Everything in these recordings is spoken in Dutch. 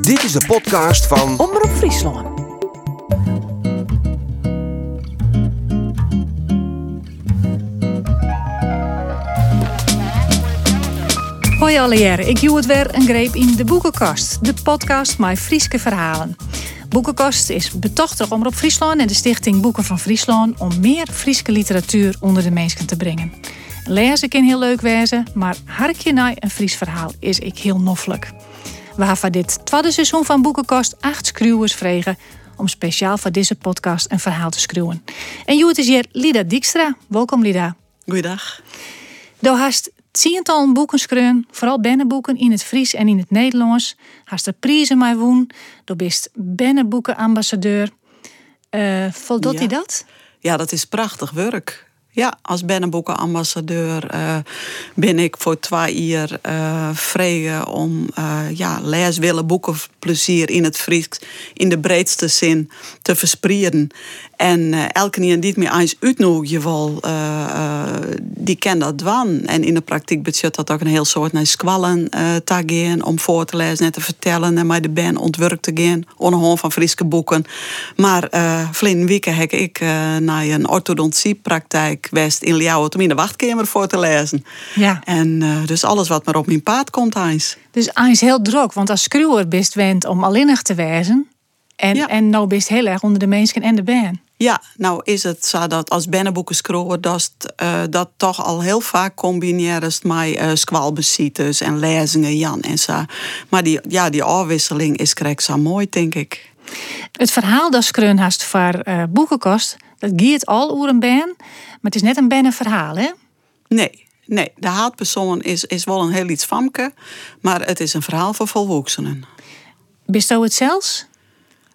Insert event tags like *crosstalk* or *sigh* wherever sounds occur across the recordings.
Dit is de podcast van Omroep Friesland. Hoi allereer, ik doe het weer een greep in de Boekenkast, de podcast met Frieske verhalen. Boekenkast is betocht door Omroep Friesland en de stichting Boeken van Friesland om meer Frieske literatuur onder de mensen te brengen. Lezen kan heel leuk wezen, maar harkje naar een Fries verhaal is ik heel noffelijk. Hebben dit tweede seizoen van Boekenkast acht schreeuwers vregen om speciaal voor deze podcast een verhaal te schreeuwen. En joh, het is hier Lida Dijkstra. Welkom Lida. Goeiedag. Je hast tientallen boeken vooral bennenboeken in het Fries en in het Nederlands. Hast er prijzen mee woen. Je bent bennenboekenambassadeur. Uh, voldoet Ja. hij dat? Ja, dat is prachtig werk. Ja, als bennenboekenambassadeur eh ben ik voor twee jaar eh vregen om eh ja, lees willen boekenplezier in het Fries in de breedste zin te verspreiden. En eh, elke die het meer eens uitnodigt, eh, eh, die kent dat dwan. En in de praktijk betekent dat ook een heel soort naar squallen eh te gaan om voor te lezen en te vertellen en met de band ontwerp te gaan van Friese boeken. Maar eh verleden week heb ik eh, naar een orthodontsiepraktijk west in Ljouwert om in de wachtkamer voor te lezen. Ja. En eh, dus alles wat maar op mijn paard komt, eens. Dus is heel druk, want als schreeuwer best wend om alleenig te wezen. En, Ja. en nou best heel erg onder de mensen en de band. Ja, nou is het zo dat als bennenboekenskroer dat, eh, dat toch al heel vaak combineert met uh, squalbesites en lezingen, Jan en zo. Maar die, ja, die afwisseling is krek zo mooi, denk ik. Het verhaal dat Skreun haast voor eh boekenkost, dat gaat al over een band. Maar het is net een bennenverhaal, hè? Nee, nee, de haatpersoon is, is wel een heel iets famke, maar het is een verhaal voor volwassenen. Bist het zelfs?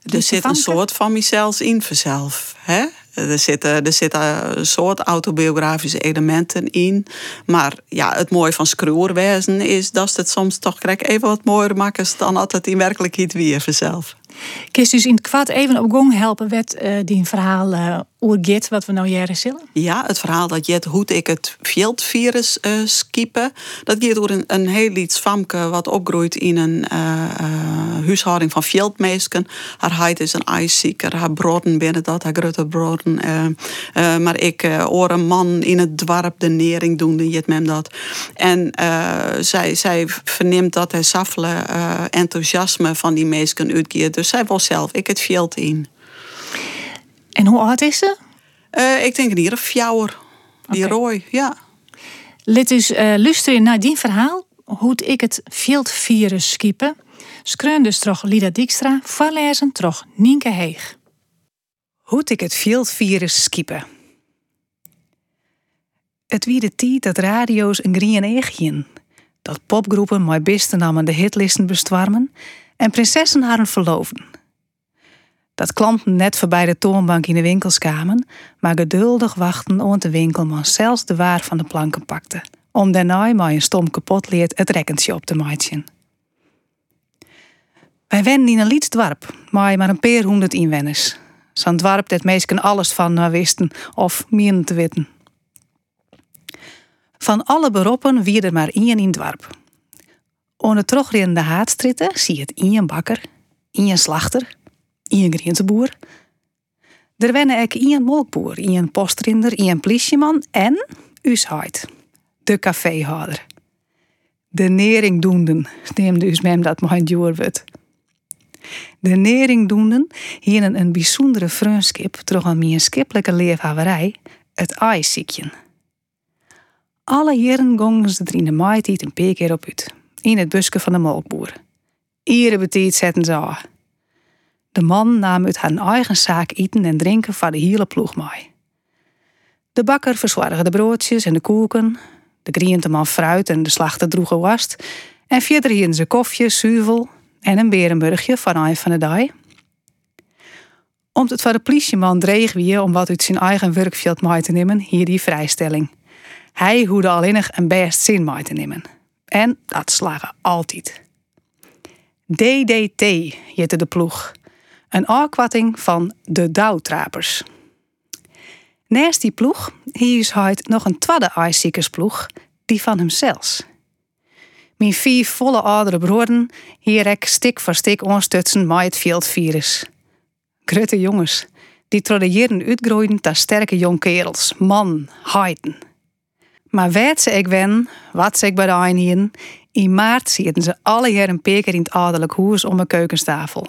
Er zit een soort van mezelf in vanzelf. Hè? Er zitten, er zitten een soort autobiografische elementen in. Maar ja, het mooie van schroerwezen is dat het soms toch krijg even wat mooier maakt dan het in werkelijkheid weer vanzelf. Kist dus in het kwad even op gang helpen wat eh, die verhaal eh oergit, wat we nou jaren zullen? Ja, het verhaal dat Jet hoe ik het veldvirus eh skippen. Dat gaat door een, een heel iets famke wat opgroeit in een huishouding van veldmeesken. Haar heid is een ijszieker, haar broden binnen dat, haar grote broden. maar ik hoor een man in het dorp de nering doen, de Jet mem dat. En zij, zij verneemt dat hij safle eh, enthousiasme van die meesken uitgeeft. Dus zij wil zelf, ik het veld in. En hoe oud is ze? Eh, ik denk hier een fjouwer. Die Oké. rooi, ja. Let dus eh luisteren naar die verhaal, hoe ik het veldvirus skiepen. Skreun dus toch Lida Dijkstra, voorlezen toch Nienke Heeg. Hoe ik het veldvirus skiepen. Het wie de tijd dat radio's een grien eegjen. Dat popgroepen mijn beste namen de hitlisten bestwarmen en prinsessen haar verloofden. Dat klanten net voorbij de toonbank in de winkels kwamen, maar geduldig wachten om de winkelman zelfs de waar van de planken pakte, om daarna maar een stom kapot leert het rekkentje op te maaien. Wij wennen in een liedsdwarp, maar maar een paar honderd inwoners. Zo'n dwarp dat meesken alles van nou wisten of mieren te weten. Van alle beroepen wie er maar één in dwarp. Onder terugrijdende haatstritten zie je het één bakker, één slachter, één groenteboer. Er wennen ook één molkboer, één postrinder, één politieman en Usheid, de caféhouder. De neringdoenden, neemde us mem dat mijn joer wordt. De neringdoenden hielden een bijzondere vriendschap terug aan mijn skippelijke leefhaverij, het ijsziekjen. Alle jaren gongen ze er in de maaitijd een paar keer op uit, in het busje van de molkboer. Iedere betiet zetten ze. De man nam uit haar eigen zaak eten en drinken van de hele ploeg mee. De bakker verzorgde de broodjes en de koeken, de groenteman fruit en de slachter droegen wast, en verder hielden ze koffie, zuivel en een berenburgje van een van de dag. Om het voor de politieman dreig wie om wat uit zijn eigen werkveld mee te nemen, hier die vrijstelling. Hij hoede alleenig een best zin mee te nemen. En dat slagen altijd. DDT jette de ploeg. Een aankwatting van de douwtrapers. Naast die ploeg hier is hij nog een tweede ijsziekersploeg, die van hemzelfs. Mijn vier volle oudere broeren hier ik stik voor stik ondersteunen met het veldvirus. Grutte jongens, die de jaren uitgroeiden tot sterke jongkerels, man, heiden. Maar weet ze ik wen, wat ze ik bij de een in maart zitten ze alle jaren een peker in het ouderlijk huis om een keukenstafel.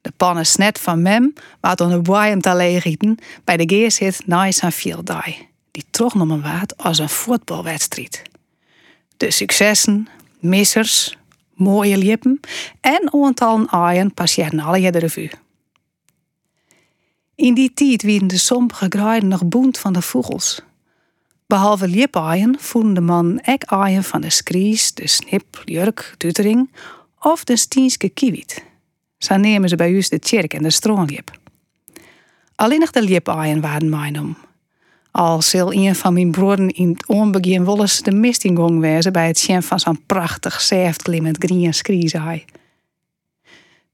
De pannen snet van mem, wat on de boeien te leeg bij de geerzit nice en field die, die toch nog een waard als een voetbalwedstrijd. De successen, missers, mooie lippen en aantallen aaien passeren alle de revue. In die tijd werden de sommige graaien nog boend van de vogels. Behalve liepaaien voeden de man ek aaien van de skries, de snip, jurk, tutering of de stienske kiewit. Zo nemen ze bij ons de tjerk en de stroonliep. Alleen nog de liepaaien waren mijn om. Al zal een van mijn broeren in het onbegin wel eens de mist in wezen bij het zien van zo'n prachtig zerftklimmend green skriezaai.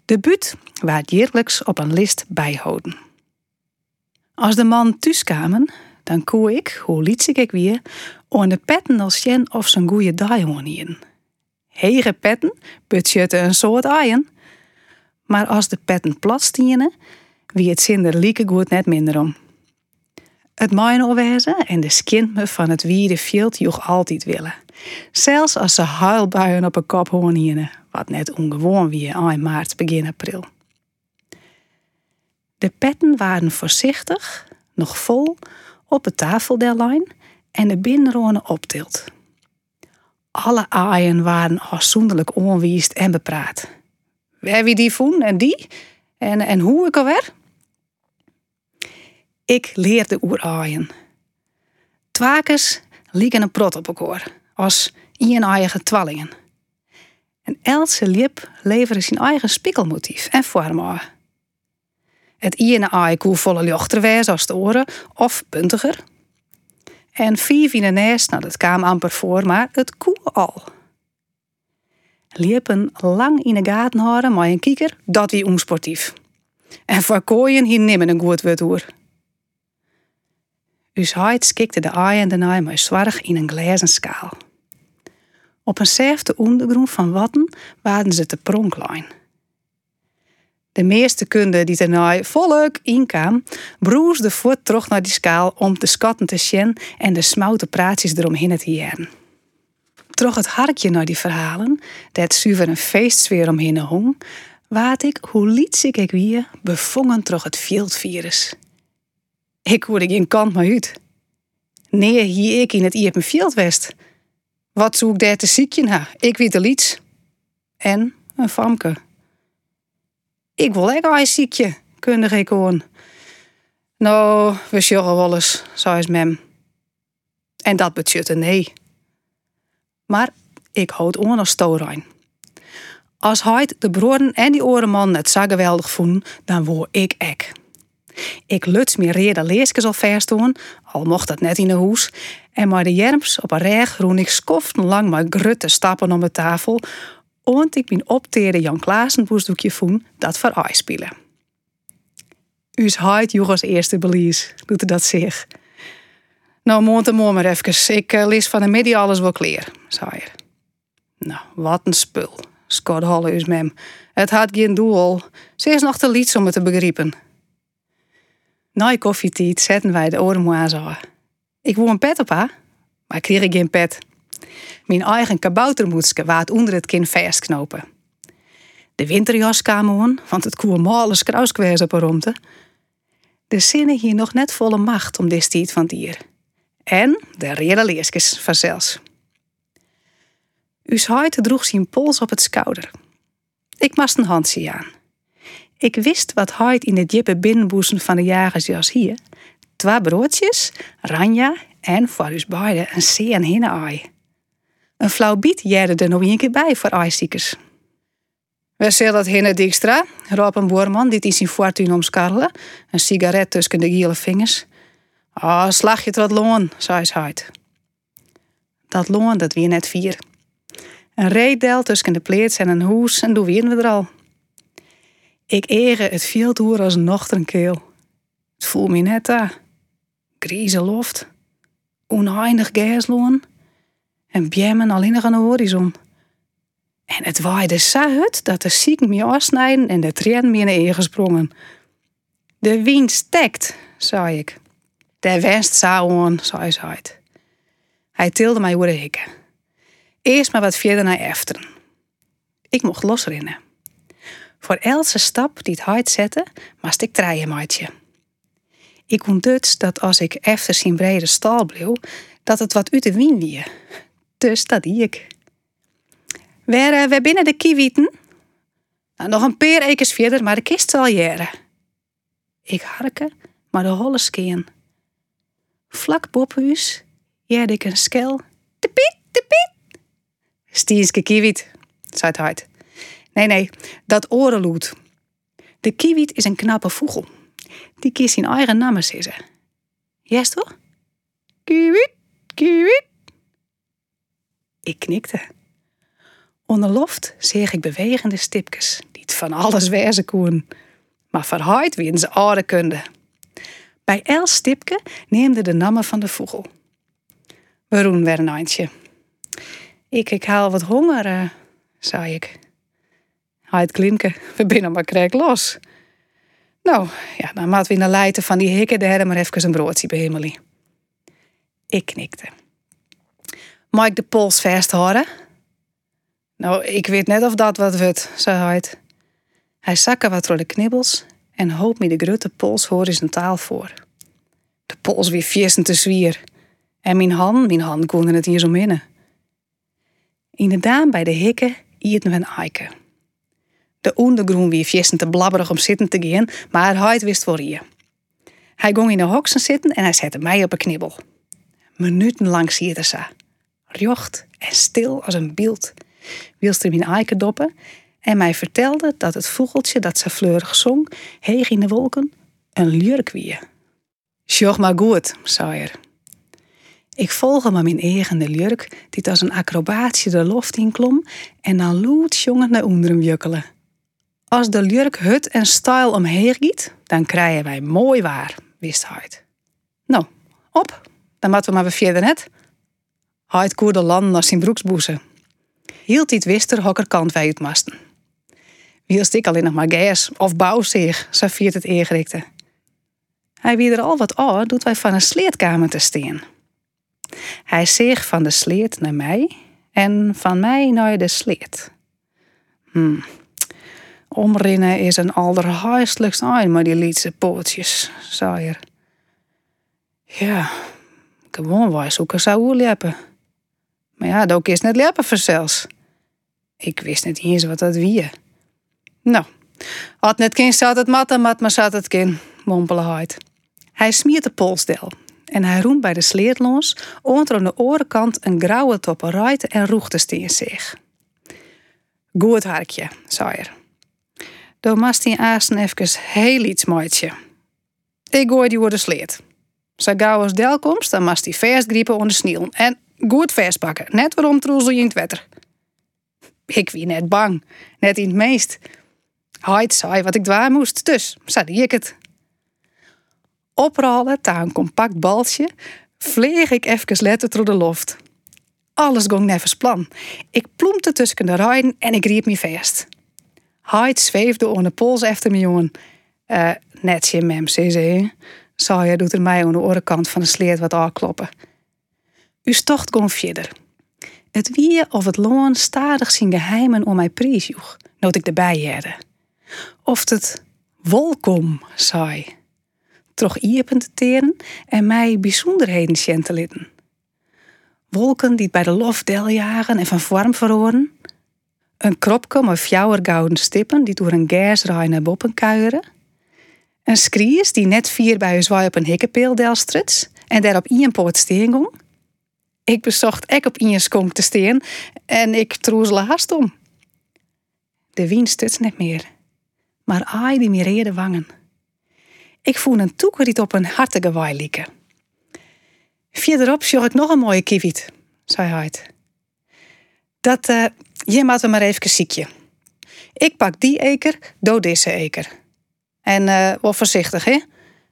De buurt werd jaarlijks op een list bijhouden. Als de man thuis kwamen, dan koe ik, hoe liet ik weer, aan de petten als jen of zijn goede dag hien. Hege petten budgetten een soort aaien. Maar als de petten plat wie het zinder lieke goed net minder om. Het mijnelwezen en de skint van het wierde veld joeg altijd willen. Zelfs als ze huilbuien op een kop hoornienen, wat net ongewoon wie in maart begin april. De petten waren voorzichtig, nog vol, op de tafel der lijn en de binnenronen optilt. Alle aaien waren afzonderlijk onwiest en bepraat. Waar wie die voen en die? En, en hoe ik alweer? Ik leerde oer aaien. Twakers liegen een prot op elkaar, als in eigen twallingen. En elke lip leverde zijn eigen spikkelmotief en vorm Het ene aai koe volle wezen als de oren, of puntiger. En vier in de nest, nou dat kwam amper voor, maar het koe al. Liepen lang in de gaten houden maar een kieker, dat wie onsportief. En voor kooien hier nimmer een goed woord hoor. Us heid skikte de aaien en de naai maar zwarig in een glazen schaal. Op een zefte ondergrond van watten waren ze te pronklijn. De meeste kunde die naai volk inkam, broers de voet terug naar die schaal om de skatten te zien en de smoute praatjes eromheen te jaren. Troch het harkje naar die verhalen, dat zuiver een feestsfeer omheen hong, waat ik hoe liet ik wie bevangen troch het veldvirus. Ik hoorde geen kant maar uit. Nee, hier ik in het Iepen Veldwest. Wat zoek daar te ziekje na? Ik weet er iets. En een famke. Ik wil echt een ziekje, kunde ik horen. Nou, we sjoggen wel eens, zei mem. En dat betutte nee. Maar ik houd on als stoorijn. Als hij de broeren en die orenman het zo geweldig voelen, dan word ik ek. Ik luts meer reden leesjes al verstoen, al mocht dat net in de hoes. En maar de jerms op een reg roen ik lang maar grutte stappen om de tafel. Want ik ben opteerde Jan Klaassen boesdoekje voen dat voor spelen. Us heid joeg als eerste belies, doet dat zich. Nou, moont de maar even. Ik uh, lees van de middag alles wel kleer, zei hij. Nou, wat een spul, Scott Holle us mem. Het had geen doel. Ze is nog te liets om het te begrijpen. Na koffietijd zetten wij de oren aan Ik wou een pet op haar, maar ik kreeg geen pet. Mijn eigen kaboutermoedske waard onder het kin vastknopen. De winterjas kwam aan, want het koe malen kruiskweers op romte. De zinnen hier nog net volle macht om dit tijd van dier. En de reële leerskes vanzelfs. Us huid droeg zijn pols op het schouder. Ik mast een handje aan. Ik wist wat Heid in de diepe binnenboezen van de jagers hier. Twee broodjes, ranja en voor ons beiden een zee en Een flauw biet jerde er nog een keer bij voor ijziekers. We zullen dat hinne dijkstra, roep een boerman die in zijn fortuin omskarrelen, een sigaret tussen de gele vingers. Ah, oh, slag je tot loon, zei Heid. Dat loon, dat weer net vier. Een reeddel tussen de pleets en een hoes en doe we er al. Ik ere het veldhoer als een nachtenkeel. Het voelt me net daar. Grieze loft. Oneindig gasloon. En bjemmen alleen nog aan de horizon. En het waaide zo hut dat de zieken me afsnijden en de tren me in gesprongen. De wind stekt, zei ik. De wenst zou aan, zei ze Hij tilde mij over de hikken. Eerst maar wat verder naar efteren. Ik mocht losrennen. Voor elke stap die het hard zette, moest ik draaien maatje. Ik kon dus dat als ik efter zijn brede stal bleef, dat het wat uit de wind wie. Dus dat die ik. Waar, uh, binnen de kiewieten? Nou, nog een paar ekers verder, maar de kist zal jaren. Ik harken, maar de holle skeen. Vlak boven huis jerde ik een skel. De piet, de piet. Stienske kiewiet, zei het. Nee, nee, dat orenloed. De kiewiet is een knappe vogel. Die kiest zijn eigen naam zeggen. Yes toch? Kiewiet, kiewiet. Ik knikte. Onder loft zie ik bewegende stipjes, die van alles wezen koen. Maar verheid wie ze oude kunde. Bij elk stipke neemde de namen van de vogel. We roen een eindje. Ik, ik haal wat honger, uh, zei ik. Hij klinken, we binnen maar krek los. Nou, ja, dan maat we naar leiden van die hikken de maar even een broodje bij Emily. Ik knikte. Mag ik de pols vasthouden? Nou, ik weet net of dat wat wordt, zei hij. Hij zakke wat door de knibbels en hoopt me de grote pols horizontaal voor. De pols weer fiersen te zwier. En mijn hand, mijn hand konden het hier zo minnen. Inderdaad, bij de hikken eten we een eiken. De ondergroen wie fiersen te blabberig om zitten te gaan, maar hij wist voor hier. Hij ging in de hoksen zitten en hij zette mij op een knibbel. Minutenlang zie je zo. Rjocht en stil als een beeld wilste mijn eiken doppen en mij vertelde dat het vogeltje dat ze fleurig zong, heeg in de wolken, een lurk wie. Sjoch maar goed, zei er. Ik volgde maar mijn eigen de lurk, die als een acrobaatje de loft inklom en dan loet jongen naar onderen jukkelen. Als de lurk hut en stijl omheen giet, dan krijgen wij mooi waar, wist hij. Nou, op, dan moeten we maar weer verder net. Hij koerde land naar zijn broeksboezen hield dit wister hokker kant wij uitmasten. Wielst ik alleen nog maar gas of bouwzeeg, zo viert het eergerichte. Hij wie er al wat oor, doet wij van een sleerkamer te steen. Hij zeeg van de sleet naar mij en van mij naar de sleet. Hm. Omrinnen is een allerhuiselijkst een maar die lietse pootjes, zei er. Ja, gewoon wij zoeken zou leppen. Ja, dat is net leppen verzels. Ik wist niet eens wat dat wie. Nou, had net kind zat het mat, mat maar zat het kind, mompelde hij. Hij smiert de polsdel en hij roemt bij de sleerlons onder aan de orenkant een grauwe topperijt en roegte steen zich. Goed harkje, zei er. Door mast aasten even heel iets mooitje. Ik gooi die voor de sleet. Zo gauw als del komst, dan mast die vastgriepen onder sniel en goed vastpakken, net waarom troezel je in het wetter. Ik wie net bang, net in het meest. Hij zei wat ik dwaan moest, dus zei ik het. Oprollen ta een compact baltje, vleeg ik even letter door de loft. Alles ging nevens plan. Ik ploempte tussen de rijen en ik riep me vast. Hij zweefde onder de pols efter me jongen. Uh, netje mem, zei ze. Zei doet er mij aan de orenkant van de sleert wat aankloppen. U tocht kon verder. Het wie of het loon stadig zijn geheimen om mij prijs joeg, nood ik erbij herde. Of het wolkom zei. Trog iepen te teren en mij bijzonderheden sjentelitten. Wolken die bij de lof deljagen en van vorm verloren. Een kropke met fjouwergouden stippen die door een gasrij naar boppen kuieren. Een skries die net vier bij een zwaai op een hikkepeel delstruts en daarop een poort steen ik bezocht ek op Iens te steen en ik troezelde haast om. De wien stuts net meer, maar ai die meer de wangen. Ik voel een toeker op een hartige waai lieken. Verderop zorg ik nog een mooie kiewit, zei hij. Dat, uh, je maakt maar even ziekje. Ik pak die eker, dood deze eker. En uh, wel voorzichtig, hè?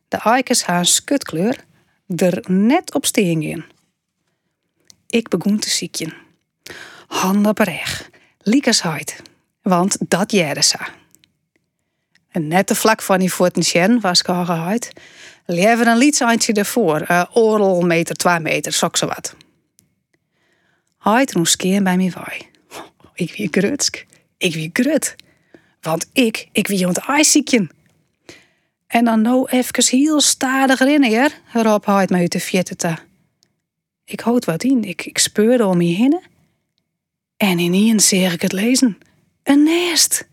De eikers haar skutkleur er net op steen in. Ik begon te ziekjen. Handen op reg, Liekersheid, want dat jaren ze. En net te vlak van die voeten was ik al gehad. Liever een lietseintje ervoor, uh, oorlel meter, twee meter, sok zo wat. Hij toen skeen bij mij wij. Ik wie grutsk, ik wie grut. Want ik, ik wie ont ijziekjen. En dan nou even heel stadig erin, hier, Rob mij de viettete. Ik houd wat in, ik, ik speurde om me heen. En ineens zeg ik het lezen. Een nest.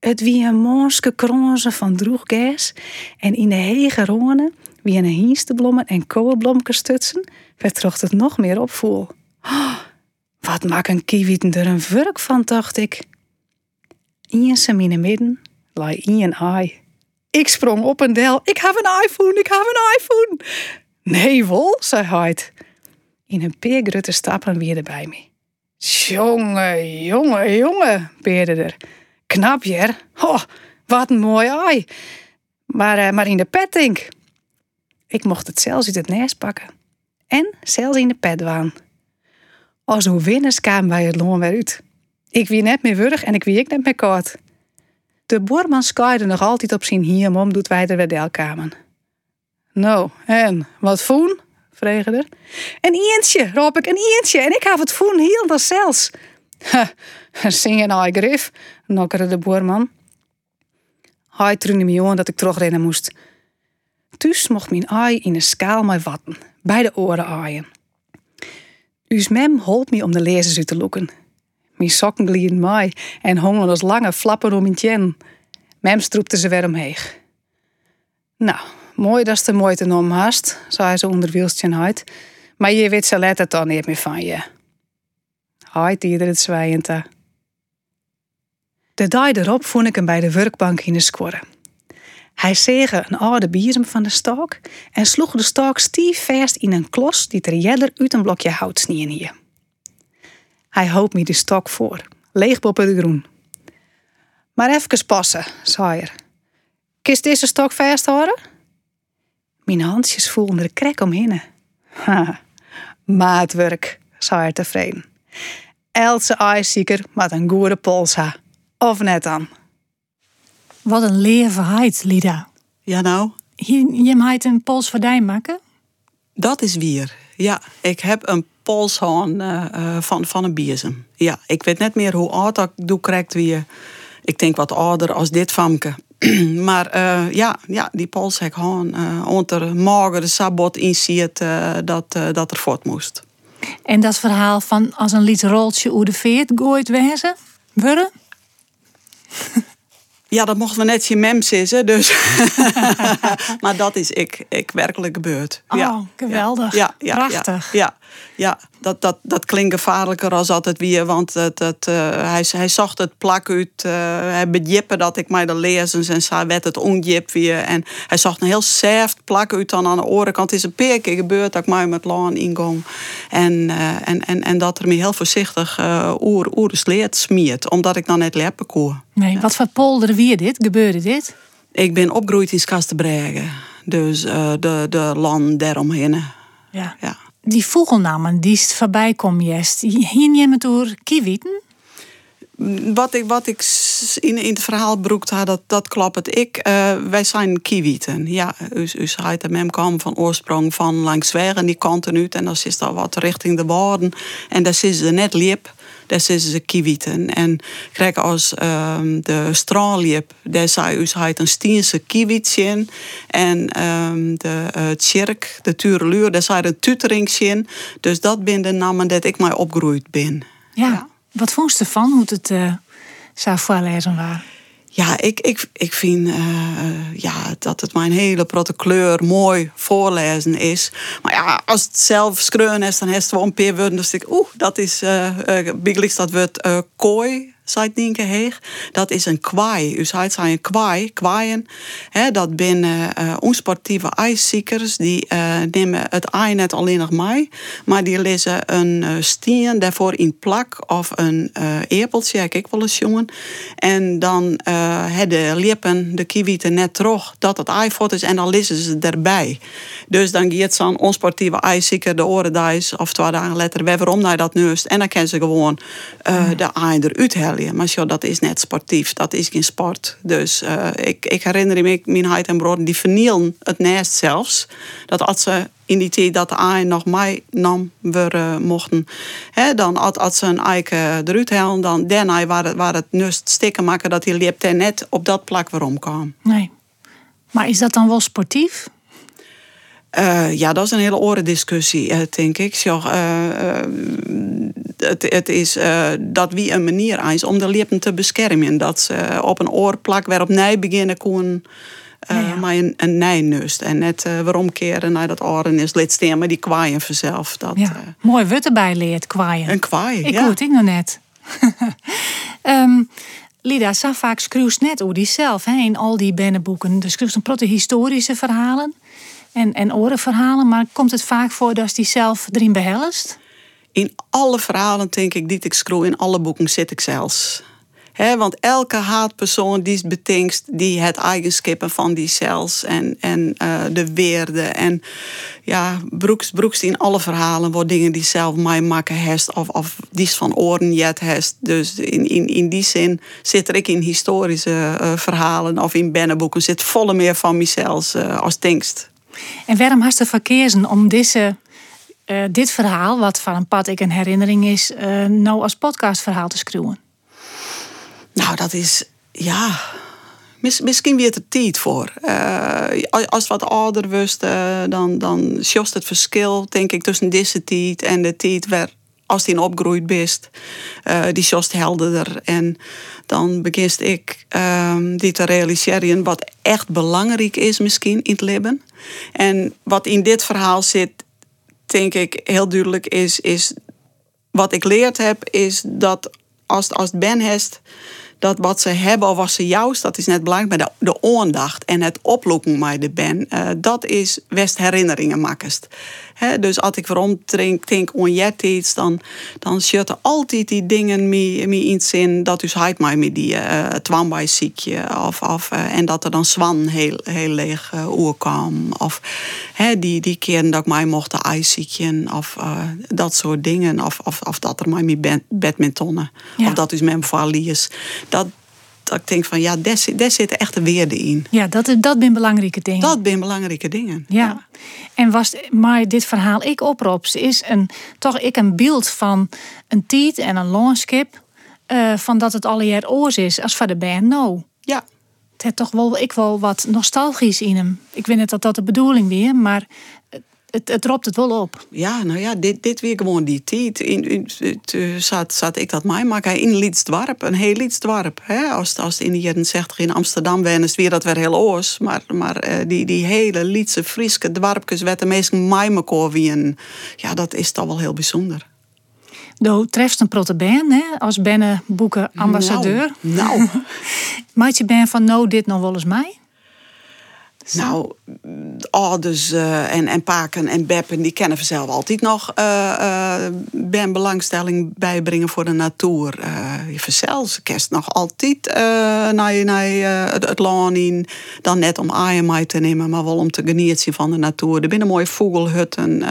Het wie een mooske kronze van droeggas en in de hege ronen wie een hiensteblommen en koolblomken stutsen, vertrocht het nog meer opvoel. Oh, wat maak een kiewiten er een vurk van, dacht ik. In zijn midden lag een ei. Ik sprong op een del. Ik heb een iPhone, ik heb een iPhone. Nee, wol, zei hij. In een peergrutte stappen weer bij me. Jonge, jonge, jonge, beerde er. Knap, jer. Oh, wat een mooi ei. Maar, uh, maar in de pet, denk ik. mocht het zelfs uit het nest pakken. En zelfs in de pet waan. Als hoe winners kwamen bij het loon weer uit. Ik wie net meer wurg en ik wie ik net meer koud. De boerman skaaide nog altijd op zijn hiem om, doet wij er weer delkamen. Nou, en wat voen? Vregen er. Een eentje, roep ik, een eentje. En ik heb het voen heel dat zelfs. Zing een ei grif, nokkerde de boerman. Hij trunde me aan dat ik terugrennen moest. Thuis mocht mijn ei in een schaal met watten, bij de oren aaien. Us mem holp me om de lezers uit te loeken. Mijn sokken glieden mij en hongen als lange flappen om mijn tjen. Mem stroepte ze weer omheen. Nou, mooi dat de moeite om hast, zei ze onder wielstje uit. Maar je weet ze let het dan niet meer van je. Hij tierde het zwijente. De dag erop vond ik hem bij de werkbank in de square. Hij zege een oude biersem van de stok en sloeg de stok stief vast in een klos die er jeder uit een blokje hout hier. Hij hoopt me de stok voor, leeg op het groen. Maar even passen, zei er. Kist deze stok vasthouden? Mijn handjes voelden er krek omheen. Ha, maatwerk, zei hij tevreden. Else ijzieker met een goede pols ha. Of net dan. Wat een leerverheid, Lida. Ja nou? Je, je maakt een pols voor dij maken? Dat is wier. Ja, ik heb een polshoorn uh, van, van een biersem. Ja, ik weet net meer hoe oud dat doe krijgt wie. Ik denk wat ouder als dit famke. *clears throat* maar uh, ja, ja, die pols heb ik gewoon uh, onder morgen de sabot inziet uh, dat, dat er voort moest. En dat verhaal van als een lied roltje hoe de veert gooit wezen? Worden? *laughs* Ja, dat mochten we net je mem sissen, dus. *laughs* maar dat is ik, ik werkelijk gebeurd. Oh, ja, geweldig. Ja, ja, Prachtig. Ja, ja, dat, dat, dat klinkt gevaarlijker als altijd weer, want het, het, uh, hij, hij zag het plak uit, uh, hij bedjippen dat ik mij de lezens en zei werd het onjip weer. En hij zag een heel seft plak uit dan aan de orenkant. Is een paar keer gebeurd dat ik mij met laan ingong. En, uh, en, en, en dat er me heel voorzichtig oer, oer smiert, omdat ik dan net leppen kon. Nee, wat voor polder wie dit? Gebeurde dit? Ik ben opgegroeid in Skastenbregen. Dus de, de land daaromheen. Ja. ja die vogelnamen die voorbij komen jest, hier nemen door kiewieten? Wat ik, wat ik in, in het verhaal broekt had, dat, dat klopt. Ik, uh, wij zijn kiewieten. Ja, u, u zei dat mem kwam van oorsprong van langs en die kanten uit. En dan is dat wat richting de Borden. En daar zitten ze net liep daar zitten ze kiewieten. En kijk als um, de straalliep, daar zei u een Stiense kiewietje En um, de uh, tjerk, de tureluur, daar zei een tuteringsje Dus dat ben de namen dat ik mij opgegroeid ben. Ja, ja. Wat vond je ervan, hoe het uh, zou voorlezen waren? Ja, ik, ik, ik vind uh, ja, dat het mijn hele protocoleur mooi voorlezen is. Maar ja, als het zelf schreeuwen is, dan heeft het wel een paar. Dus ik, oeh, dat is, uh, dat wordt uh, kooi, zei Nienke Heeg. Dat is een kwaai. U zei het zijn een kwaai, kwaaien. Dat binnen uh, onsportieve ijsziekers. Die uh, nemen het ei net alleen nog mee. Maar die lezen een uh, stien daarvoor in plak. Of een uh, heb ik wel eens jongen. En dan hebben de lippen, de kiwieten net terug dat het ei voort is. En dan lezen ze erbij. Dus dan gaat zo'n onsportieve ijszieker de oren of twee dagen later weer waarom naar dat neust. En dan kan ze gewoon de ei eruit halen. Maar zo, dat is net sportief. Dat is geen sport. Dus uh, ik, ik herinner me, mijn heid en broer, die vernielen het nest zelfs. Dat als ze in die tijd dat de nog mij nam worden mochten. Dan als ze een eiken eruit dan daarna waar het, waar het nust stikken maken dat die liep net op dat plak waarom kwam. Nee. Maar is dat dan wel sportief? Uh, ja, dat is een hele orendiscussie, uh, denk ik. Zo, uh, het, het, is dat wie een manier is om de lippen te beschermen. Dat ze op een oorplak weer opnieuw beginnen kunnen ja, ja. maar een, een nijnust. En net waarom keren naar dat oren is stemmen, die kwaaien vanzelf. Dat, ja. Mooi wat erbij leert, kwaaien. Een kwaai, ik ja. hoor het nog net. um, *laughs* Lida, zo vaak schreeuwt net over zelf hè, in al die bennenboeken. Dus schreeuwt een protte historische verhalen en, en orenverhalen, maar komt het vaak voor dat die zelf erin behelst? In alle verhalen, denk ik, die ik schreeuw, in alle boeken zit ik zelfs. He, want elke haatpersoon die betingst die het eigenschappen van die zelfs en, en uh, de weerde. En ja, broeks, in alle verhalen wordt dingen die zelf mij maken heeft of, of die van oren jet heeft. Dus in, in, in die zin zit er ik in historische uh, verhalen of in bennenboeken zit volle meer van mezelf uh, als denkst. En waarom hast je verkeersen om uh, dit verhaal, wat van een pad ik een herinnering is, uh, nou als podcastverhaal te schreeuwen? Nou, dat is, ja, mis, misschien weer de tijd voor. Uh, als wat ouder wist, dan, dan het verschil, denk ik, tussen deze tijd en de tijd als die opgroeid bist, uh, die sjost helderder. En dan begint ik um, die te realiseren wat echt belangrijk is misschien in het leven. En wat in dit verhaal zit, denk ik heel duidelijk is, is wat ik leerd heb, is dat als, als ben heeft, dat wat ze hebben of wat ze juist, dat is net belangrijk, maar de, de aandacht en het oplopen met de ben, uh, dat is west herinneringen makkest. He, dus als ik waarom denk, denk aan jet iets, dan, dan zitten altijd die dingen mee, mee in. Zin dat dus heid mij met die uh, twambij ziekje of, of uh, en dat er dan zwan heel, heel leeg uh, oer kwam. Of he, die, die keren dat ik mij mocht ijsziekje of dat soort dingen. Of, of, of dat er mij mee badmintonnen. Ja. of dat is mijn valies dat, dat ik denk van ja, daar, zitten echte weerden in. Ja, dat, dat zijn belangrijke dingen. Dat zijn belangrijke dingen. Ja. ja. En was maar dit verhaal ik oproeps, is een, toch ik een beeld van een tijd en een landschap. Uh, van dat het al jaar oors is als van de band nou. Ja. Het heeft toch wel, ik wel wat nostalgisch in hem. Ik weet niet dat dat de bedoeling weer, maar het, het ropt het wel op. Ja, nou ja, dit, dit weer gewoon die tijd. In, in, in, zat, zat ik dat mij maken in Liedsdwarp, een heel Liedsdwarp. Hè? Als, als het in de jaren 60 in Amsterdam ben, is weer dat weer heel oors. Maar, maar uh, die, die hele Lietse, Frieske dwarpjes, werd de meesten mij wie Ja, dat is toch wel heel bijzonder. Do treft een protte ben, hè, als benne boeken ambassadeur. Nou. nou. *laughs* Je ben van nou dit nog wel eens mij? Nou, ouders uh, en, en paken en beppen, die kennen vanzelf altijd nog uh, uh, ben belangstelling bijbrengen voor de natuur. je vanzelf kerst nog altijd naar, naar het, het land in. Dan net om mee te nemen, maar wel om te genieten van de natuur. Er binnen mooie vogelhutten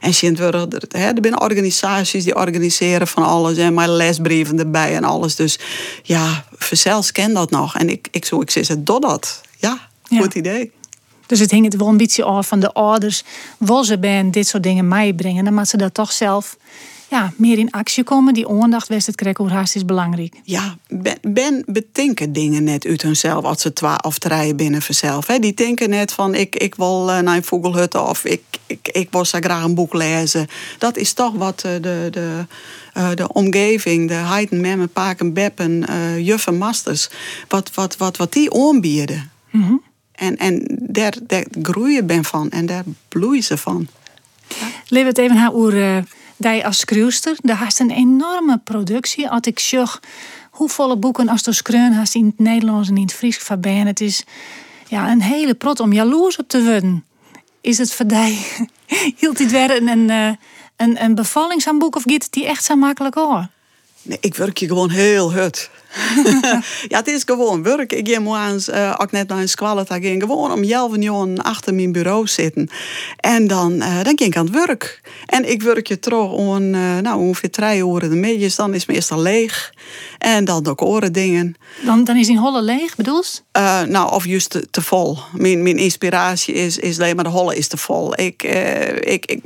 en Sint-Wurg. Er binnen organisaties die organiseren van alles en mijn lesbrieven erbij en alles. Dus ja, vanzelf ken dat nog. En ik, ik, zo, ik zeg het dat. Ja. Goed idee. Dus het hing het wel een beetje af van de ouders. Wil ze ben dit soort dingen meebrengen, dan moet ze dat toch zelf ja, meer in actie komen. Die aandacht wist het krijgen hoe haast is belangrijk. Ja, ben, ben betinken dingen net uit hunzelf als ze twa of drie binnen vanzelf. Hè. Die denken net van ik, ik wil uh, naar een vogelhut of ik, ik, ik wil zo graag een boek lezen. Dat is toch wat uh, de, de, uh, de omgeving, de heiden, memmen, paken, beppen, juffen, masters, wat, wat, wat, wat die aanbieden. Mm -hmm. En, en daar, daar groeien ben van en daar bloeien ze van. Ja. Het even over uh, die als schreeuwster. Daar had een enorme productie. Als ik zag hoeveel boeken als je schreeuwen hast in het Nederlands en in het Fries van ben. Het is ja, een hele prot om jaloers op te worden. Is het voor die, *laughs* hield dit weer een, een, eh, een, een of gaat die echt zo makkelijk hoor? Nee, ik werk je gewoon heel hut. *laughs* ja, het is gewoon werk. Ik ging morgens, uh, ook net naar een squallet, ik ging gewoon om jelf en achter mijn bureau zitten. En dan, uh, dan ging ik aan het werk. En ik werk je terug om, uh, nou, ongeveer drie uur de middags. Dan is het meestal leeg. En dan ook oren dingen. Dan, dan is die holle leeg, bedoel uh, nou, of juist te, te, vol. Mijn, mijn inspiratie is, is alleen maar de holle is te vol. Ik, ik, ik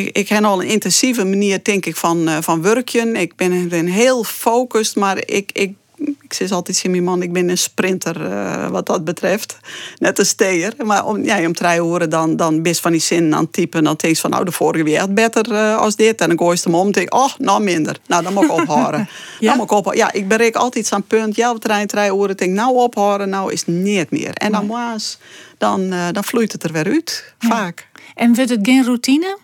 ik, ik heb al een intensieve manier, denk ik, van, uh, van werken. Ik ben, ben heel focust, maar ik, ik, ik zeg altijd in mijn man, ik ben een sprinter uh, wat dat betreft. Net een steer. Maar om, ja, om horen dan, dan best van die zin aan het typen. Dan denk je van, nou, de vorige weer had beter uh, als dit. En dan gooi je hem om en denk oh, nou minder. Nou, dan moet ik ophouden. *laughs* ja? Dan moet ik ophouden. Ja, ik bereik altijd zo'n punt. Ja, we trein drie horen. denk nou ophouden, nou is het niet meer. En dan, dan, uh, dan vloeit het er weer uit. Vaak. En wordt het geen routine?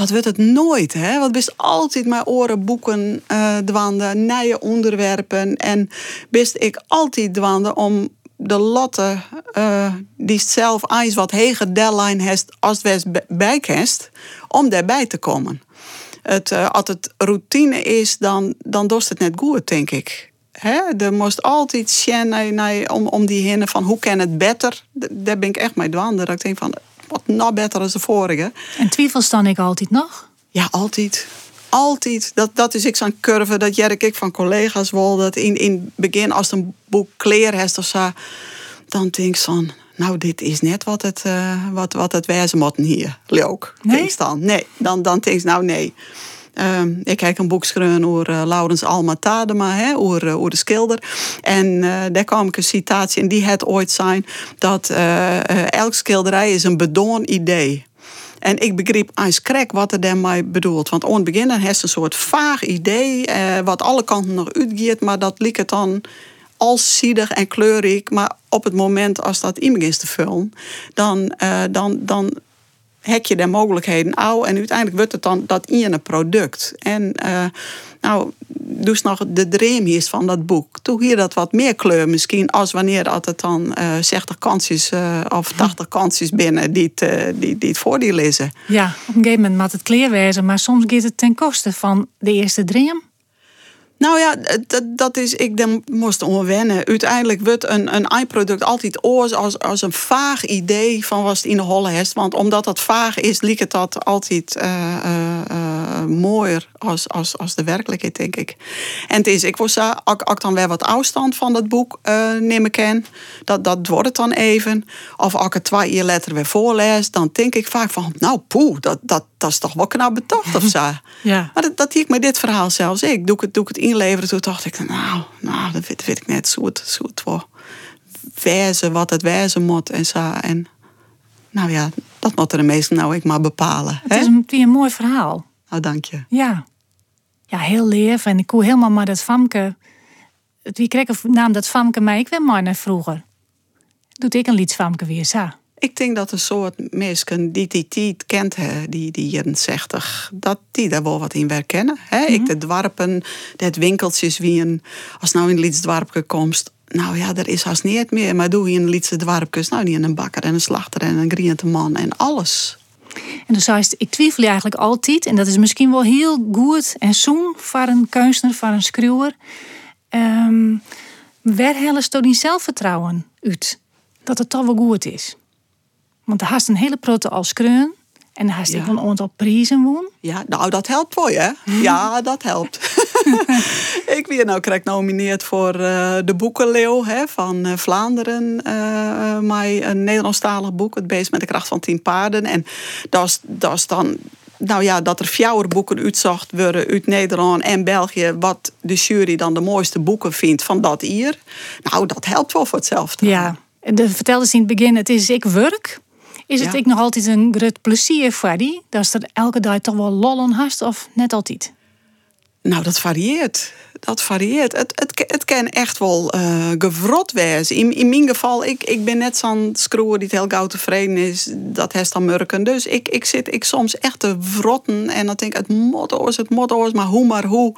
Dat wordt het nooit. Hè? Want best altijd mijn oren boeken uh, dwanden, nieuwe onderwerpen. En best ik altijd dwanden om de lotte uh, die zelf eens wat heger deadline heeft als het bijkest, om daarbij te komen. Het, uh, als het routine is, dan, dan doet het net goed, denk ik. He, er moest altijd zien om, om die hinnen van hoe kan het beter. Daar ben ik echt mee dwanden. Dat ik denk van wat nog beter dan de vorige. En twijfels dan ik altijd nog? Ja, altijd. Altijd. Dat, dat is ik zo'n curve, dat jerk ik van collega's wel. Dat in, in het begin, als een boek kleer heeft of zo, dan denk ik van, nou, dit is net wat het, uh, wat, wat het wijzen moet hier. Leuk. Nee? dan. Nee, dan, dan denk ik, nou nee. Um, ik kijk een boek over uh, Laurens Alma Tadema, hè, over, uh, over de schilder. En uh, daar kwam ik een citatie en die het ooit zijn dat elk schilderij is een bedoon idee. En ik begreep als krek wat er daarmee bedoelt. Want aan het begin heeft een soort vaag idee, wat alle kanten nog uitgeeft, maar dat liep het dan alsiedig en kleurrijk. Maar op het moment als dat iemand is te vullen, dan, dan, dan hek je de mogelijkheden au en uiteindelijk wordt het dan dat een product. En uh, nou, dus nog de dream is van dat boek. Toen hier dat wat meer kleur misschien als wanneer dat het dan uh, 60 kansjes uh, of 80 kansjes binnen die het, die, die het voordeel lezen. Ja, op een gegeven moment moet het kleerwijzen, maar soms gaat het ten koste van de eerste dream. Nou ja, dat, dat is, ik dan moest onwennen. Uiteindelijk wordt een, een eindproduct altijd oors als, als een vaag idee van wat het in de holle heeft. Want omdat dat vaag is, liep het dat altijd uh, uh, uh, mooier als, als, als de werkelijkheid, denk ik. En het is, ik was ook dan weer wat afstand van dat boek uh, nemen ken. Dat, dat wordt het dan even. Of als ik het twee jaar later weer voorlees, dan denk ik vaak van, nou poeh, dat, dat, dat is toch wel knap betocht of zo. *laughs* ja. Maar dat, dat zie ik met dit verhaal zelfs. Ik doe het, doe het inleveren. Toen dacht ik, nou, nou dat weet, weet ik net zo het, zo het voor wijzen wat het wijzen moet en zo. En nou ja, dat moeten de meesten nou ik maar bepalen. Het is een, een mooi verhaal. Nou, dank je. Ja. Ja, heel leef. En ik koe helemaal maar dat Famke... Wie kreeg naam dat Famke mij ik weer maar naar vroeger. Doet ik een lied Famke weer zo. Ik denk dat een soort mensen die die tijd kent, hè, die, die jaren 60, dat die daar wel wat in herkennen. Hè? Mm -hmm. Ik de dwarpen, het winkeltjes wie een, als nou in een Lietsdwarpje komst, nou ja, er is haast niet meer. Maar doe je in een Lietse dwarpjes, nou niet een bakker en een slachter en een griente man en alles. En dus zei ik twijfel eigenlijk altijd, en dat is misschien wel heel goed en zoen voor een kunstenaar, voor een schreeuwer. Um, waar die zelfvertrouwen uit? Dat het toch wel goed is. Want hij had een hele prote als kreun. En hij heeft ja. een aantal prijzen won. Ja, nou dat helpt voor je. Ja, dat helpt. *laughs* ik ben nou krijg genomineerd voor uh, de Boekenleeuw hè, van uh, Vlaanderen. Uh, mijn een Nederlandstalig boek, Het Beest met de kracht van tien paarden. En dat is, dat is dan nou ja, dat er vier boeken uitzocht worden uit Nederland en België, wat de jury dan de mooiste boeken vindt van dat hier. Nou, dat helpt wel voor hetzelfde. Ja, de vertelde ze in het begin, het is ik werk. Is het ja. ik nog altijd een groot plezier voor die? Dat er elke dag toch wel lol aan hast of net altijd? Nou, dat varieert dat varieert. Het, het, het kan echt wel uh, gevrot. In, in mijn geval, ik, ik ben net zo'n screwer die het heel gauw tevreden is. Dat heeft dan murken. Dus ik, ik zit ik soms echt te vrotten. En dan denk ik, het motto's, het motto's, maar hoe maar hoe.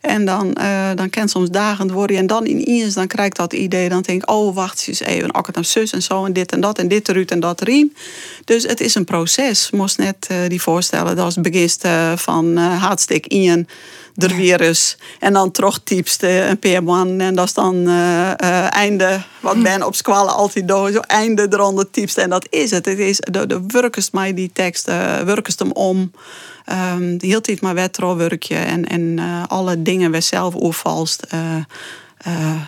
En dan, uh, dan kan soms dagen worden. En dan in eens, dan krijg ik dat idee. Dan denk ik, oh, wacht eens even. Ook het dan zus en zo en dit en dat. En dit eruit en dat erin. Dus het is een proces. Moest net uh, die voorstellen. Dat was het begin van hartstikke in er virus. En dan terug typste een PM1. En dat is dan uh, einde, wat hm. ben op squallen altijd door. Zo einde eronder typste. En dat is het. Het is de, de werkers mij die tekst, uh, werkers hem om. Um, de hele tijd maar werkje. En, en uh, alle dingen we zelf oervalst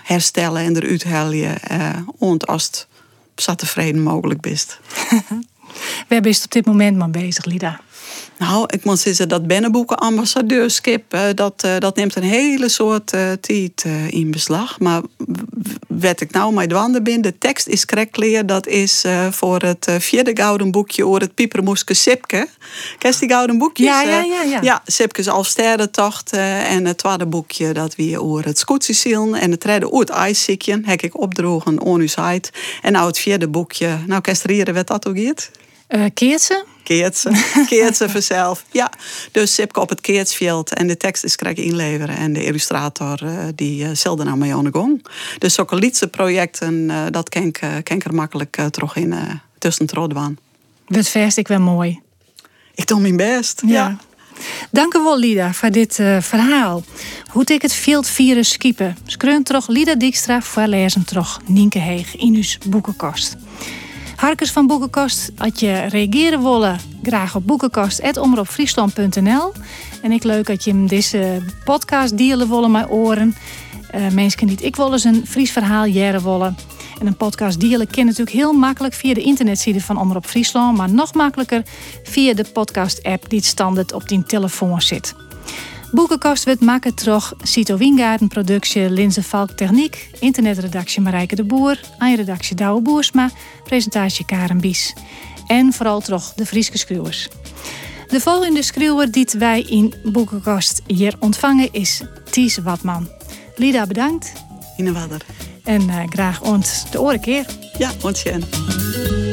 herstellen en eruit halen. Uh, als het zo tevreden mogelijk best. *laughs* Waar ben je op dit moment mee bezig, Lida? Nou, ik moet zeggen dat Bennenboeken ambassadeurskip, eh, dat, eh, dat neemt een hele soort uh, tijd in beslag. Maar wat ik nou met dwanden ben, de tekst is clear. Dat is voor het vierde gouden boekje over het piepermoeske Sipke. Die gouden boekjes? Ja, ja, ja. Ja, ja Sipke's en het tweede boekje dat weer over het Scootsie En het derde over het ijsziekje. Heb ik opdrogen on uw site. En nou het vierde boekje. Nou, kestrieren werd dat ook iets? Uh, Keertsen? Keertsen. *laughs* Keertsen vanzelf. Ja, dus Sipke op het Keertsveld en de tekst is krijg inleveren. En de illustrator uh, die uh, zelde nou mee aan de gong. Dus zulke liedse projecten, uh, dat ken ik, ken ik er makkelijk terug in tussen het rodwaan. Wat verst ik wel mooi. Ik doe mijn best, ja. ja. Dank u wel, Lida, voor dit verhaal. Hoe ik het virus skiepen. Skreun toch Lida Dijkstra voor lezen toch Nienke Heeg in uw boekenkast. Harkers van Boekenkast, als je reageren willen, graag op boekenkast.omroepfriesland.nl. En ik leuk dat je hem deze podcast delen willen met oren. Uh, mensen niet ik wil eens een Fries verhaal jaren willen. En een podcast delen kan natuurlijk heel makkelijk via de internetsite van Omroep Friesland, maar nog makkelijker via de podcast-app die standaard op die telefoon zit. Boekenkast werd maken toch Cito Wingaarden, productie Linse Valk Techniek, internetredactie Marijke de Boer, eindredactie Douwe Boersma, presentatie Karen Bies. En vooral toch de Frieske Skruwers. De volgende schreeuwer die wij in Boekenkast hier ontvangen is Ties Watman. Lida, bedankt. In de water. En uh, graag ons de oren keer. Ja, ontzettend.